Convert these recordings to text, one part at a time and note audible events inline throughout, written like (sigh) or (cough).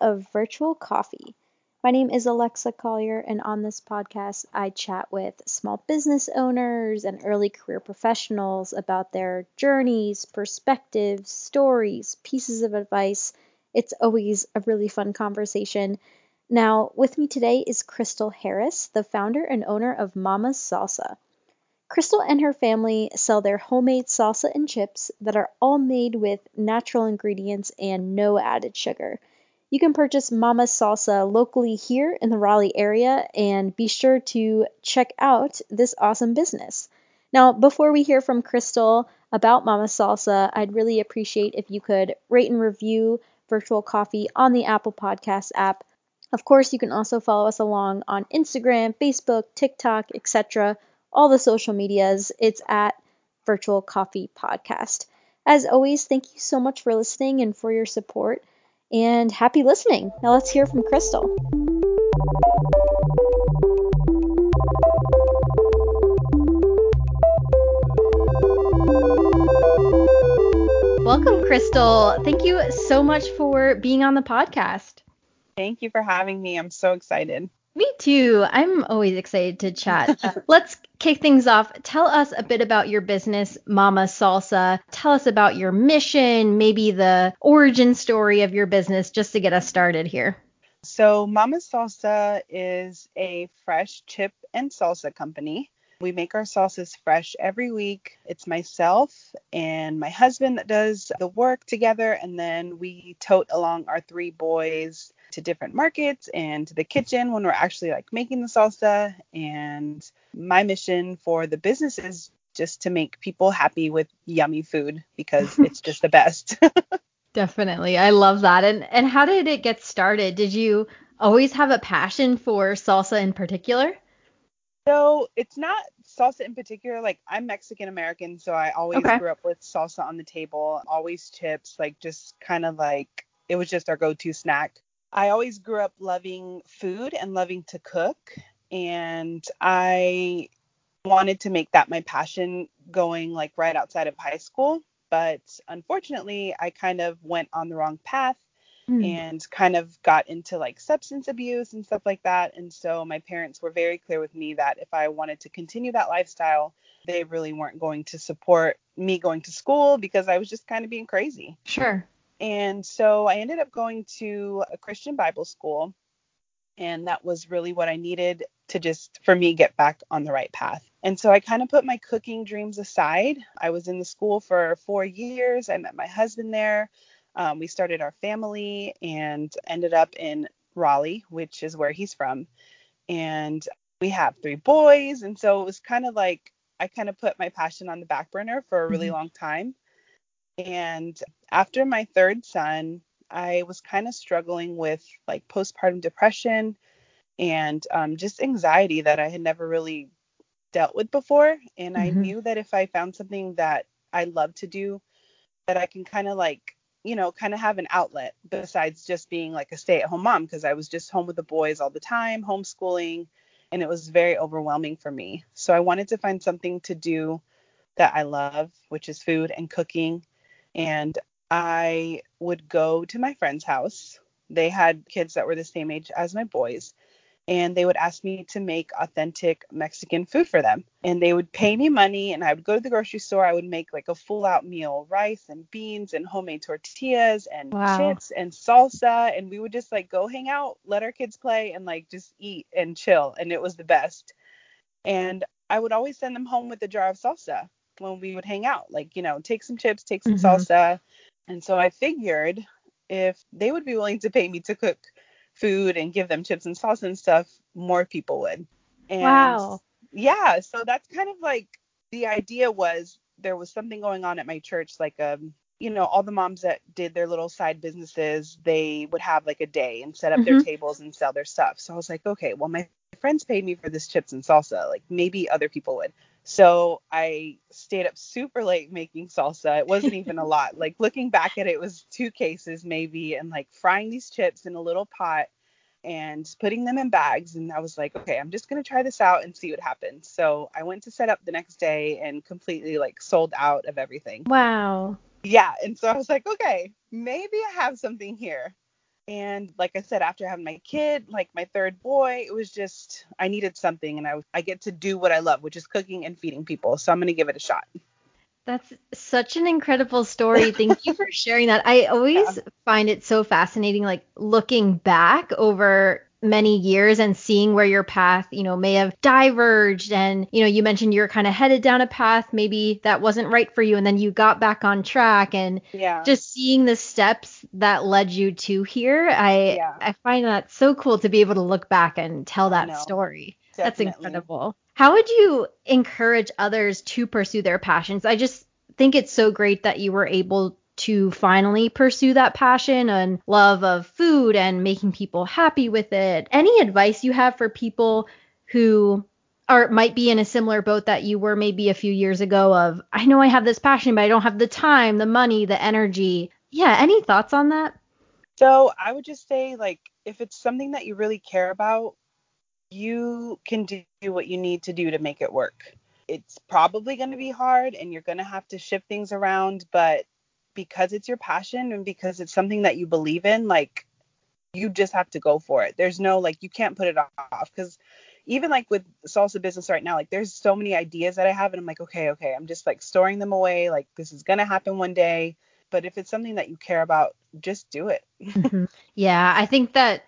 of Virtual Coffee. My name is Alexa Collier, and on this podcast, I chat with small business owners and early career professionals about their journeys, perspectives, stories, pieces of advice. It's always a really fun conversation. Now, with me today is Crystal Harris, the founder and owner of Mama's Salsa. Crystal and her family sell their homemade salsa and chips that are all made with natural ingredients and no added sugar. You can purchase Mama Salsa locally here in the Raleigh area and be sure to check out this awesome business. Now, before we hear from Crystal about Mama Salsa, I'd really appreciate if you could rate and review Virtual Coffee on the Apple Podcast app. Of course, you can also follow us along on Instagram, Facebook, TikTok, etc all the social medias. It's at Virtual Coffee Podcast. As always, thank you so much for listening and for your support, and happy listening. Now let's hear from Crystal. Welcome, Crystal. Thank you so much for being on the podcast. Thank you for having me. I'm so excited. Me too. I'm always excited to chat. (laughs) Let's kick things off. Tell us a bit about your business, Mama Salsa. Tell us about your mission, maybe the origin story of your business, just to get us started here. So, Mama Salsa is a fresh chip and salsa company. We make our salsas fresh every week. It's myself and my husband that does the work together, and then we tote along our three boys to different markets and to the kitchen when we're actually like making the salsa. And my mission for the business is just to make people happy with yummy food because (laughs) it's just the best. (laughs) Definitely. I love that. And and how did it get started? Did you always have a passion for salsa in particular? So it's not salsa in particular. Like I'm Mexican American, so I always okay. grew up with salsa on the table, always chips, like just kind of like it was just our go-to snack. I always grew up loving food and loving to cook. And I wanted to make that my passion going like right outside of high school. But unfortunately, I kind of went on the wrong path mm. and kind of got into like substance abuse and stuff like that. And so my parents were very clear with me that if I wanted to continue that lifestyle, they really weren't going to support me going to school because I was just kind of being crazy. Sure. And so I ended up going to a Christian Bible school. And that was really what I needed to just, for me, get back on the right path. And so I kind of put my cooking dreams aside. I was in the school for four years. I met my husband there. Um, we started our family and ended up in Raleigh, which is where he's from. And we have three boys. And so it was kind of like I kind of put my passion on the back burner for a really mm-hmm. long time. And after my third son, I was kind of struggling with like postpartum depression and um, just anxiety that I had never really dealt with before. And mm-hmm. I knew that if I found something that I love to do, that I can kind of like, you know, kind of have an outlet besides just being like a stay at home mom because I was just home with the boys all the time, homeschooling, and it was very overwhelming for me. So I wanted to find something to do that I love, which is food and cooking and I would go to my friend's house. They had kids that were the same age as my boys, and they would ask me to make authentic Mexican food for them. And they would pay me money, and I would go to the grocery store. I would make like a full out meal rice and beans and homemade tortillas and wow. chips and salsa. And we would just like go hang out, let our kids play, and like just eat and chill. And it was the best. And I would always send them home with a jar of salsa when we would hang out. Like, you know, take some chips, take some mm-hmm. salsa. And so I figured if they would be willing to pay me to cook food and give them chips and salsa and stuff, more people would. And wow. Yeah, so that's kind of like the idea was there was something going on at my church like um you know all the moms that did their little side businesses they would have like a day and set up mm-hmm. their tables and sell their stuff so i was like okay well my friends paid me for this chips and salsa like maybe other people would so I stayed up super late making salsa. It wasn't even a lot. Like looking back at it, it was two cases maybe, and like frying these chips in a little pot and putting them in bags. And I was like, okay, I'm just gonna try this out and see what happens. So I went to set up the next day and completely like sold out of everything. Wow. Yeah. And so I was like, okay, maybe I have something here. And like I said, after having my kid, like my third boy, it was just I needed something, and I I get to do what I love, which is cooking and feeding people. So I'm gonna give it a shot. That's such an incredible story. Thank you for sharing that. I always (laughs) yeah. find it so fascinating, like looking back over many years and seeing where your path, you know, may have diverged. And, you know, you mentioned you're kind of headed down a path maybe that wasn't right for you. And then you got back on track and yeah. just seeing the steps that led you to here. I, yeah. I find that so cool to be able to look back and tell that story. Definitely. That's incredible. How would you encourage others to pursue their passions? I just think it's so great that you were able to finally pursue that passion and love of food and making people happy with it. Any advice you have for people who are might be in a similar boat that you were maybe a few years ago of I know I have this passion but I don't have the time, the money, the energy. Yeah, any thoughts on that? So, I would just say like if it's something that you really care about, you can do what you need to do to make it work. It's probably going to be hard and you're going to have to shift things around, but because it's your passion and because it's something that you believe in, like you just have to go for it. There's no like you can't put it off because even like with salsa business right now, like there's so many ideas that I have and I'm like, okay, okay, I'm just like storing them away. Like this is gonna happen one day. But if it's something that you care about, just do it. mm-hmm. (laughs) Yeah, I think that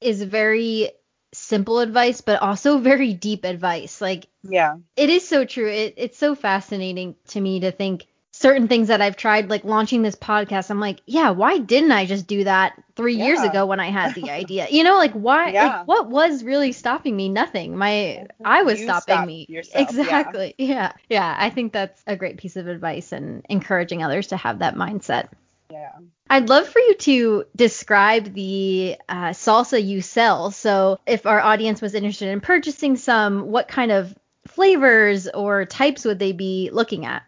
is very simple advice, but also (laughs) very deep advice. Like, yeah, it is so true. It, it's so fascinating to me to think certain things that I've tried, like launching this podcast, I'm like, yeah, why didn't I just do that three yeah. years ago when I had the idea? You know, like why? Yeah. Like, what was really stopping me? Nothing. My I was you stopping me. Yourself. Exactly. Yeah. (laughs) yeah. Yeah. I think that's a great piece of advice and encouraging others to have that mindset. Yeah. I'd love for you to describe the uh, salsa you sell. So, if our audience was interested in purchasing some, what kind of flavors or types would they be looking at?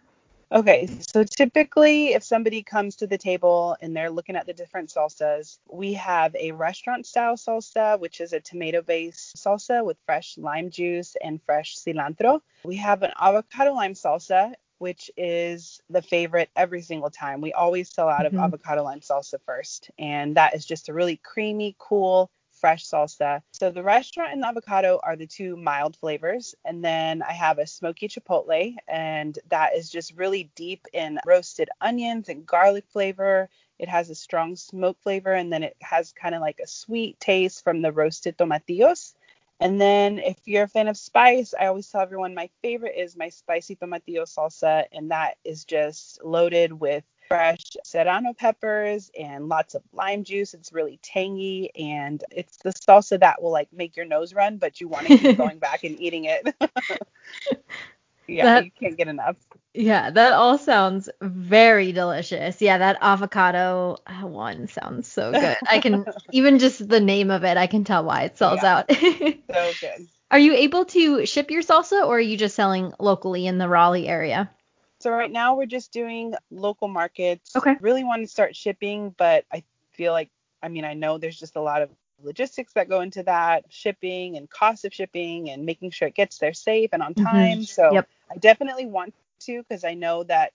Okay, so typically, if somebody comes to the table and they're looking at the different salsas, we have a restaurant style salsa, which is a tomato based salsa with fresh lime juice and fresh cilantro. We have an avocado lime salsa, which is the favorite every single time. We always sell out mm-hmm. of avocado lime salsa first, and that is just a really creamy, cool, fresh salsa. So the restaurant and the avocado are the two mild flavors. And then I have a smoky chipotle, and that is just really deep in roasted onions and garlic flavor. It has a strong smoke flavor, and then it has kind of like a sweet taste from the roasted tomatillos. And then if you're a fan of spice, I always tell everyone my favorite is my spicy tomatillo salsa, and that is just loaded with fresh serrano peppers and lots of lime juice. It's really tangy and it's the salsa that will like make your nose run, but you want to keep (laughs) going back and eating it. (laughs) yeah, that, you can't get enough. Yeah, that all sounds very delicious. Yeah, that avocado uh, one sounds so good. I can (laughs) even just the name of it, I can tell why it sells yeah, out. so good. Are you able to ship your salsa or are you just selling locally in the Raleigh area? So right now we're just doing local markets. Okay. Really want to start shipping, but I feel like I mean I know there's just a lot of logistics that go into that, shipping and cost of shipping and making sure it gets there safe and on mm-hmm. time. Mm-hmm. So yep. I definitely want to because I know that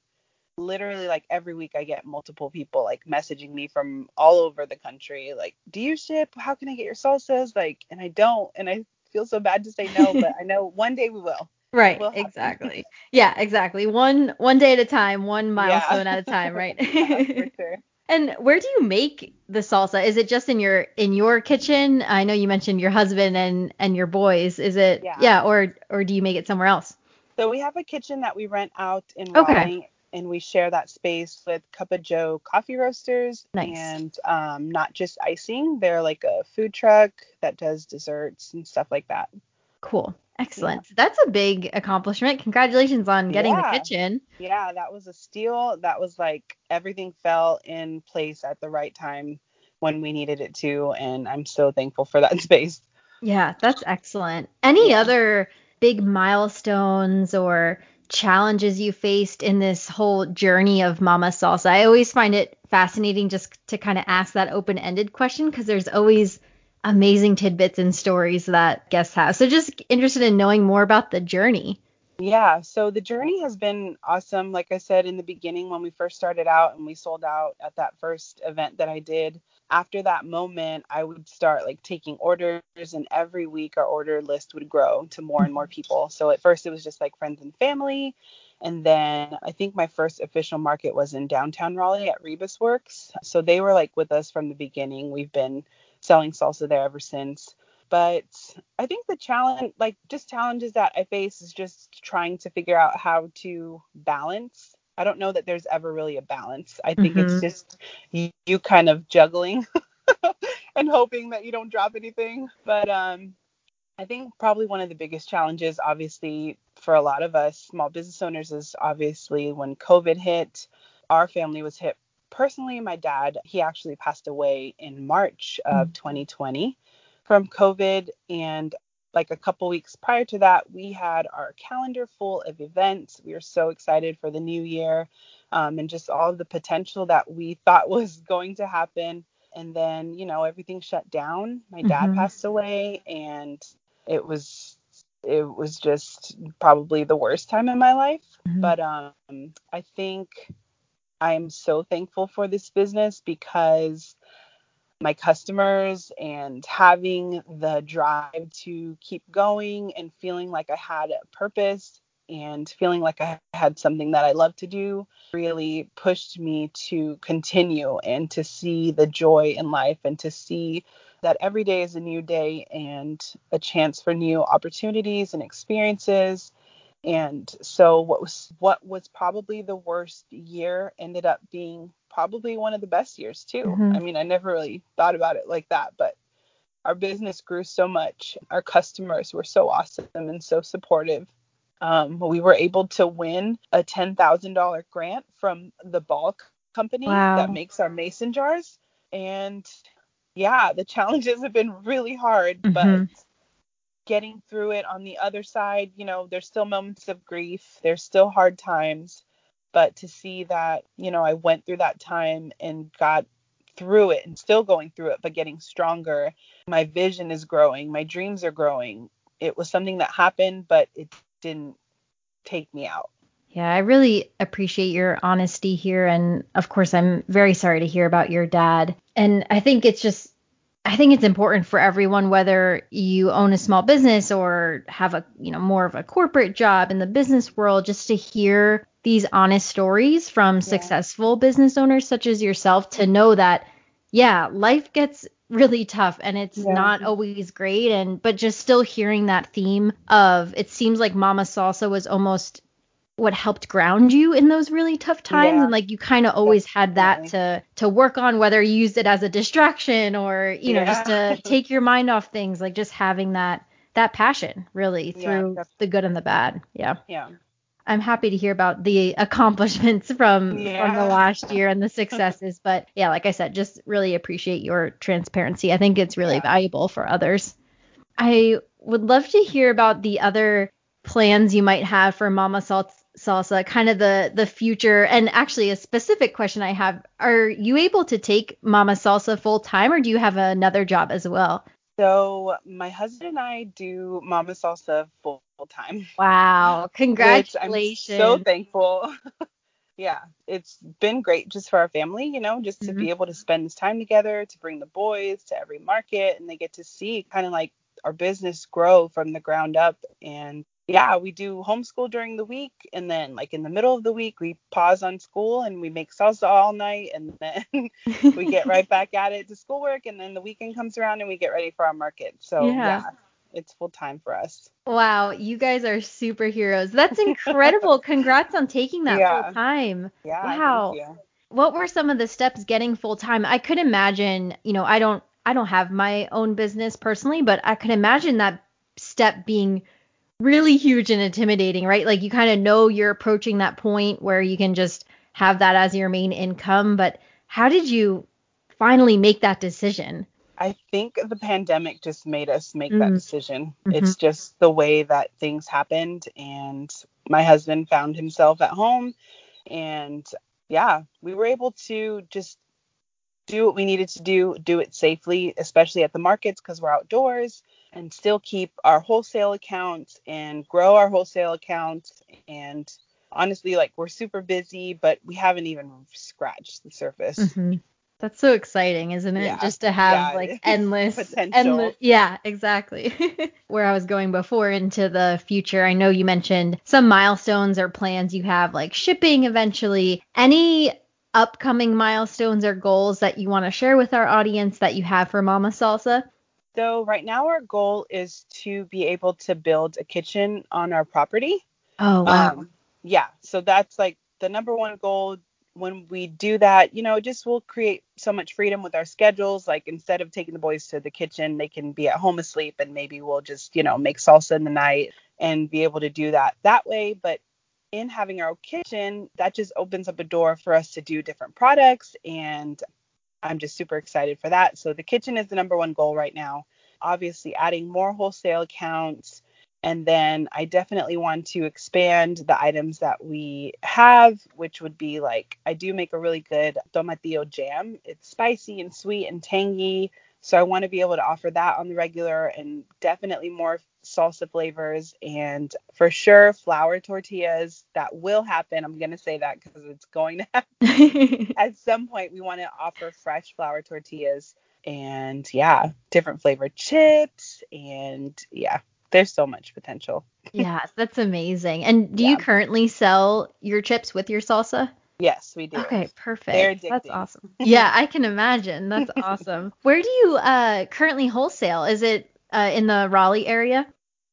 literally like every week I get multiple people like messaging me from all over the country like, "Do you ship? How can I get your salsas?" like, and I don't and I feel so bad to say no, but (laughs) I know one day we will. Right, (laughs) exactly. yeah, exactly. One one day at a time, one milestone yeah. at a time, right? (laughs) yeah, sure. (laughs) And where do you make the salsa? Is it just in your in your kitchen? I know you mentioned your husband and and your boys. Is it yeah, yeah or or do you make it somewhere else? So we have a kitchen that we rent out in okay. Raleigh and we share that space with Cup of Joe coffee roasters nice. and um, not just icing. They're like a food truck that does desserts and stuff like that. Cool. Excellent. Yeah. That's a big accomplishment. Congratulations on getting yeah. the kitchen. Yeah, that was a steal. That was like everything fell in place at the right time when we needed it to. And I'm so thankful for that (laughs) space. Yeah, that's excellent. Any yeah. other big milestones or challenges you faced in this whole journey of Mama Salsa? I always find it fascinating just to kind of ask that open ended question because there's always amazing tidbits and stories that guests have. So just interested in knowing more about the journey. Yeah, so the journey has been awesome. Like I said in the beginning, when we first started out and we sold out at that first event that I did, after that moment, I would start like taking orders, and every week our order list would grow to more and more mm-hmm. people. So at first it was just like friends and family. And then I think my first official market was in downtown Raleigh at Rebus Works. So they were like with us from the beginning. We've been selling salsa there ever since. But I think the challenge, like just challenges that I face, is just trying to figure out how to balance I don't know that there's ever really a balance. I think mm-hmm. it's just you, you, kind of juggling (laughs) and hoping that you don't drop anything. But um, I think probably one of the biggest challenges, obviously, for a lot of us small business owners, is obviously when COVID hit. Our family was hit personally. My dad, he actually passed away in March of 2020 mm. from COVID, and like a couple weeks prior to that, we had our calendar full of events. We were so excited for the new year um, and just all of the potential that we thought was going to happen. And then, you know, everything shut down. My dad mm-hmm. passed away, and it was it was just probably the worst time in my life. Mm-hmm. But um, I think I am so thankful for this business because my customers and having the drive to keep going and feeling like I had a purpose and feeling like I had something that I love to do really pushed me to continue and to see the joy in life and to see that every day is a new day and a chance for new opportunities and experiences and so what was what was probably the worst year ended up being probably one of the best years too. Mm-hmm. I mean, I never really thought about it like that, but our business grew so much. Our customers were so awesome and so supportive. Um, we were able to win a $10,000 grant from the Ball company wow. that makes our mason jars. And yeah, the challenges have been really hard, mm-hmm. but getting through it on the other side, you know, there's still moments of grief, there's still hard times, but to see that, you know, I went through that time and got through it and still going through it, but getting stronger. My vision is growing, my dreams are growing. It was something that happened, but it didn't take me out. Yeah, I really appreciate your honesty here. And of course, I'm very sorry to hear about your dad. And I think it's just I think it's important for everyone, whether you own a small business or have a, you know, more of a corporate job in the business world, just to hear these honest stories from yeah. successful business owners such as yourself to know that, yeah, life gets really tough and it's yeah. not always great. And, but just still hearing that theme of it seems like Mama Salsa was almost what helped ground you in those really tough times yeah. and like you kind of always had that to to work on whether you used it as a distraction or you know just to (laughs) take your mind off things like just having that that passion really through yeah, the good and the bad. Yeah. Yeah. I'm happy to hear about the accomplishments (laughs) from yeah. from the last year and the (laughs) successes but yeah like I said just really appreciate your transparency. I think it's really valuable for others. I would love to hear about the other plans you might have for Mama Salt salsa kind of the the future. And actually a specific question i have are you able to take mama salsa full time or do you have another job as well? So my husband and i do mama salsa full time. Wow. (laughs) Congratulations i'm so thankful. (laughs) Yeah it's been great just for our family you know just to mm-hmm. be able to spend this time together to bring the boys to every market and they get to see kind of like our business grow from the ground up and yeah, we do homeschool during the week, and then like in the middle of the week, we pause on school and we make salsa all night, and then (laughs) we get right back at it to schoolwork, and then the weekend comes around and we get ready for our market. So yeah, yeah it's full time for us. Wow, you guys are superheroes. That's incredible. (laughs) Congrats on taking that yeah. full time. Yeah. Wow. What were some of the steps getting full time? I could imagine, you know, I don't I don't have my own business personally, but I could imagine that step being really huge and intimidating, right? Like you kind of know you're approaching that point where you can just have that as your main income. But how did you finally make that decision? I think the pandemic just made us make mm. that decision. Mm-hmm. It's just the way that things happened. And my husband found himself at home. And yeah, we were able to just do what we needed to do, do it safely, especially at the markets because we're outdoors and still keep our wholesale accounts and grow our wholesale accounts and honestly like we're super busy but we haven't even scratched the surface mm-hmm. That's so exciting, isn't it? Yeah. Just to have Yeah, like (laughs) endless potential. endless Yeah, exactly. (laughs) Where I was going before into the future, I know you mentioned some milestones or plans you have like shipping eventually. Any upcoming milestones or goals that you want to share with our audience that you have for Mama Salsa? So right now our goal is to be able to build a kitchen on our property. Oh, wow. Um, yeah, so that's like the number one goal. When we do that, you know, just will create so much freedom with our schedules. Like instead of taking the boys to the kitchen, they can be at home asleep, and maybe we'll just, you know, make salsa in the night and be able to do that that way. But in having our own kitchen, that just opens up a door for us to do different products, and I'm just super excited for that. So the kitchen is the number one goal right now. Obviously, adding more wholesale accounts and then I definitely want to expand the items that we have, which would be like I do make a really good tomatillo jam. It's spicy and sweet and tangy. So I want to be able to offer that on the regular and definitely more salsa flavors and for sure flour tortillas. That will happen. I'm going to say that because it's going to (laughs) happen. (laughs) At some point, we want to offer fresh flour tortillas and yeah, different flavored chips and yeah, there's so much potential. yeah, that's amazing. And do you currently sell your chips with your salsa? Yes, we do. Okay, perfect. That's awesome. Yeah, I can imagine. That's (laughs) awesome. Where do you uh currently wholesale? Is it uh in the Raleigh area?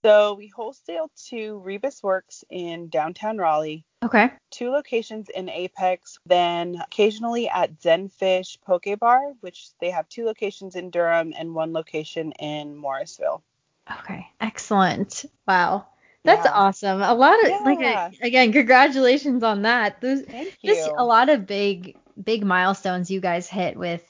So we wholesale to Rebus Works in downtown Raleigh, Okay. two locations in Apex, then occasionally at Zenfish Poke Bar, which they have two locations in Durham and one location in Morrisville. Okay. Excellent. Wow. That's Yeah. awesome. A lot of like Yeah. uh, again, congratulations on that. Those Thank you. just a lot of big big milestones you guys hit with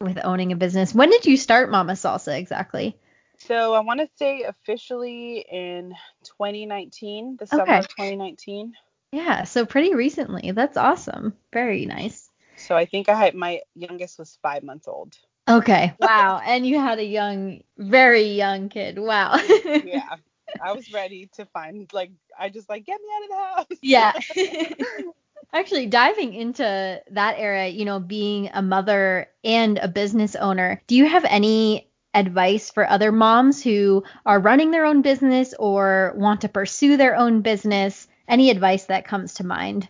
with owning a business. When did you start Mama Salsa exactly? So I want to say officially in 2019, the summer Okay. of 2019. Yeah, so pretty recently. That's awesome. Very nice. So I think I had my youngest was five months old. Okay. (laughs) Wow. and you had a young, very young kid. Wow. (laughs) Yeah. I was ready to find like I just like get me out of the house. Yeah. (laughs) Actually, diving into that area, you know, being a mother and a business owner, do you have any advice for other moms who are running their own business or want to pursue their own business? Any advice that comes to mind?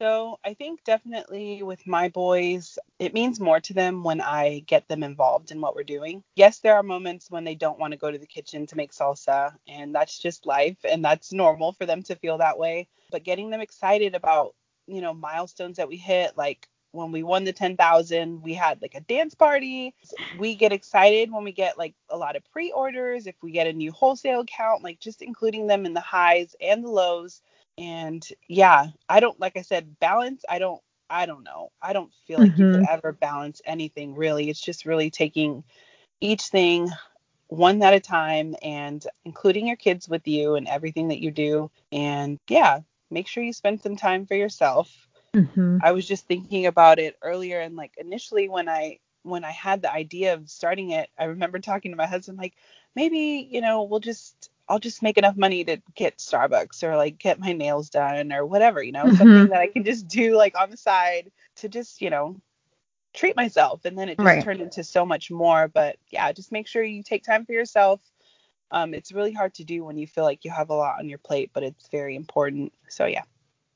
So I think definitely with my boys, it means more to them when I get them involved in what we're doing. Yes, there are moments when they don't want to go to the kitchen to make salsa, and that's just life, and that's normal for them to feel that way. But getting them excited about, you know, milestones that we hit, like when we won the 10,000, we had like a dance party. We get excited when we get like a lot of pre orders, if we get a new wholesale account, like just including them in the highs and the lows. And yeah i don't like i said balance i don't i don't know. I don't feel like you could mm-hmm. ever balance anything really. It's just really taking each thing one at a time and including your kids with you and everything that you do. And yeah make sure you spend some time for yourself Mm-hmm. i was just thinking about it earlier and like initially when i when i had the idea of starting it i remember talking to my husband like maybe you know we'll just I'll just make enough money to get Starbucks or like get my nails done or whatever, you know, Mhm. something that I can just do like on the side to just, you know, treat myself. And then it just Right. turned into so much more. But yeah, just make sure you take time for yourself. Um, it's really hard to do when you feel like you have a lot on your plate, but it's very important. So yeah.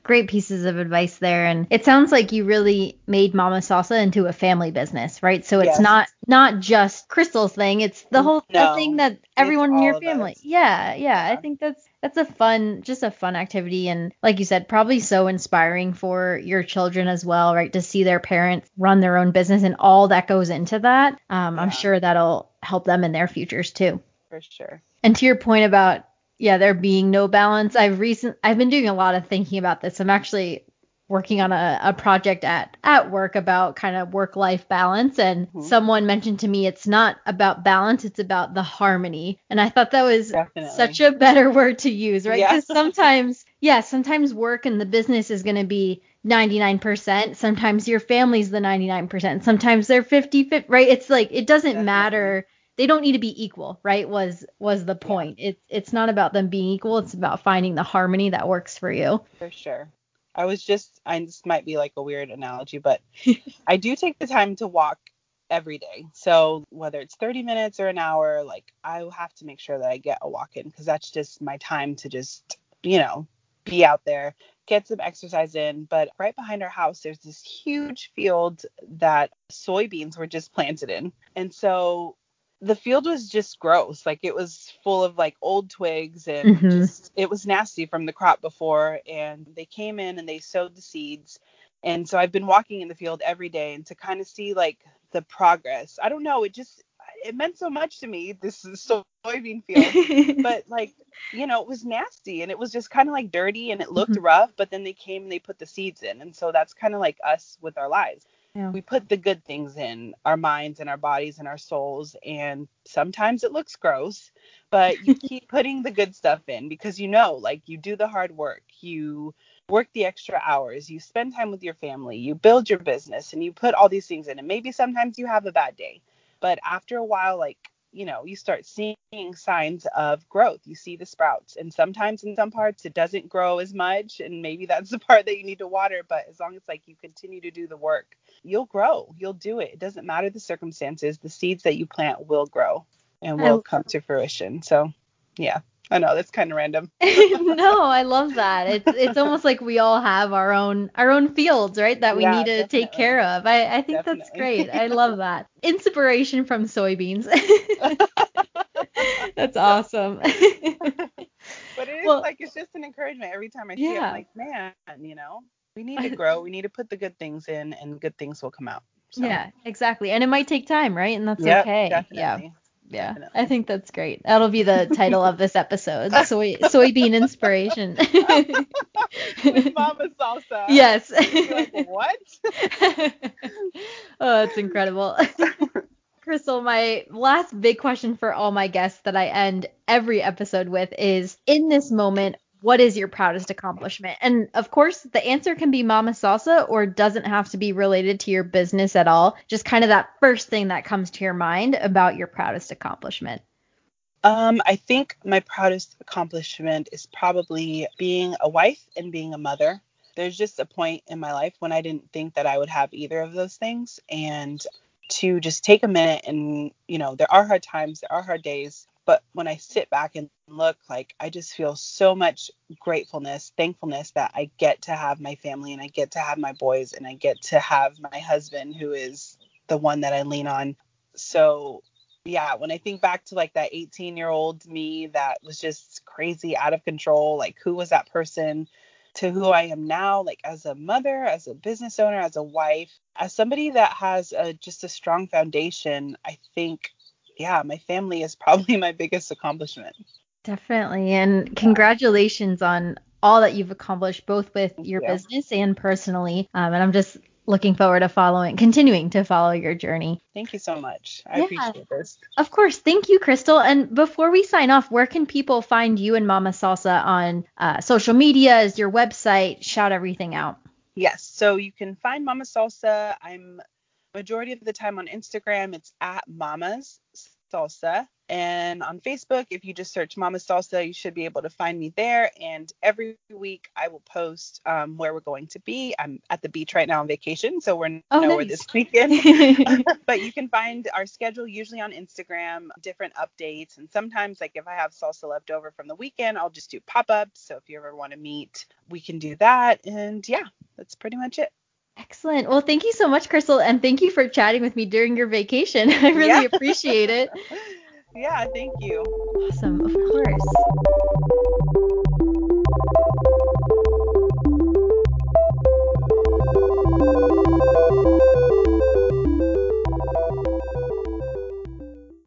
Great pieces of advice there. And it sounds like you really made Mama Salsa into a family business, right? So it's Yes. not not just Crystal's thing, it's the whole the thing that everyone in your family. us. Yeah, yeah. I think that's that's a fun just a fun activity and like you said, probably so inspiring for your children as well, right? To see their parents run their own business and all that goes into that. Um, I'm sure that'll help them in their futures too. For sure. And to your point about yeah, there being no balance, I've recent I've been doing a lot of thinking about this. I'm actually working on a, a project at at work about kind of work life balance and Mhm. someone mentioned to me it's not about balance, it's about the harmony. And I thought that was Definitely. such a better (laughs) word to use, right? Yeah. Because sometimes, yeah, sometimes work and the business is going to be 99%. Sometimes your family's the 99%. Sometimes they're 50 50, right? It's like it doesn't Definitely. matter. They don't need to be equal, right? Was was the point. It's it's not about them being equal. It's about finding the harmony that works for you. For sure. I was just, I this might be like a weird analogy, but (laughs) I do take the time to walk every day. So whether it's 30 minutes or an hour, like I have to make sure that I get a walk in because that's just my time to just, you know, be out there, get some exercise in. But right behind our house, there's this huge field that soybeans were just planted in. And so the field was just gross. Like it was full of like old twigs and Mhm. just it was nasty from the crop before. And they came in and they sowed the seeds. And so I've been walking in the field every day and to kind of see like the progress. I don't know, it just it meant so much to me this is (laughs) soybean field. (laughs) But like, you know, it was nasty and it was just kind of like dirty and it looked Mhm. rough, but then they came and they put the seeds in. And so that's kind of like us with our lives Yeah. we put the good things in our minds and our bodies and our souls and sometimes it looks gross but you (laughs) keep putting the good stuff in because you know like you do the hard work you work the extra hours you spend time with your family you build your business and you put all these things in and maybe sometimes you have a bad day but after a while like you know you start seeing signs of growth. You see the sprouts and sometimes in some parts it doesn't grow as much and maybe that's the (laughs) part that you need to water but as long as like you continue to do the work you'll grow you'll do it. It doesn't matter the circumstances the seeds that you plant will grow and will come to fruition. So yeah i know that's kind of random (laughs) no, I love that. It's it's almost like we all have our own our own fields, right? That we Yeah, need to take care of. I I think that's great. I love that. (laughs) Inspiration from soybeans. (laughs) that's awesome. but it is Well- like it's just an encouragement every time i see it i'm like man you know we need to grow we need to put the good things in and good things will come out so, Yeah, exactly. And it might take time, right? And that's yeah, okay. Definitely. Yeah. Definitely. I think that's great. That'll be the title of this episode. (laughs) Soy soybean inspiration. (laughs) with mama salsa yes. Like what (laughs) oh, it's incredible. Crystal, my last big question for all my guests that I end every episode with is in this moment, what is your proudest accomplishment? And of course, the answer can be Mama Salsa or doesn't have to be related to your business at all. Just kind of that first thing that comes to your mind about your proudest accomplishment. Um, I think my proudest accomplishment is probably being a wife and being a mother. There's just a point in my life when I didn't think that I would have either of those things. And to just take a minute and, you know, there are hard times, there are hard days. But when I sit back and look, like, I just feel so much gratefulness, thankfulness that I get to have my family and I get to have my boys and I get to have my husband, who is the one that I lean on. So yeah, when I think back to like that 18 year old me that was just crazy out of control, like who was that person to who I am now, like as a mother, as a business owner, as a wife, as somebody that has a, just a strong foundation, I think, yeah, my family is probably (laughs) my biggest accomplishment. Definitely. And congratulations on all that you've accomplished, both with Thank your you. business and personally. Um, and I'm just looking forward to following, continuing to follow your journey. Thank you so much. I Yeah. appreciate this. Of course. Thank you, Crystal. And before we sign off, where can people find you and Mama Salsa on uh, social media? Is your website? Shout everything out. Yes. So you can find Mama Salsa. I'm majority of the time on Instagram. It's at Mama's Salsa. And on Facebook, if you just search Mama Salsa, you should be able to find me there. And every week I will post um, where we're going to be. I'm at the beach right now on vacation, so we're Oh, nowhere nice. this weekend. (laughs) (laughs) but you can find our schedule usually on Instagram, different updates. And sometimes, like if I have salsa left over from the weekend, I'll just do pop ups. So if you ever want to meet, we can do that. And yeah, that's pretty much it. Excellent. Well, thank you so much, Crystal. And thank you for chatting with me during your vacation. (laughs) I really Yeah. appreciate it. (laughs) yeah, thank you. Awesome. Of course.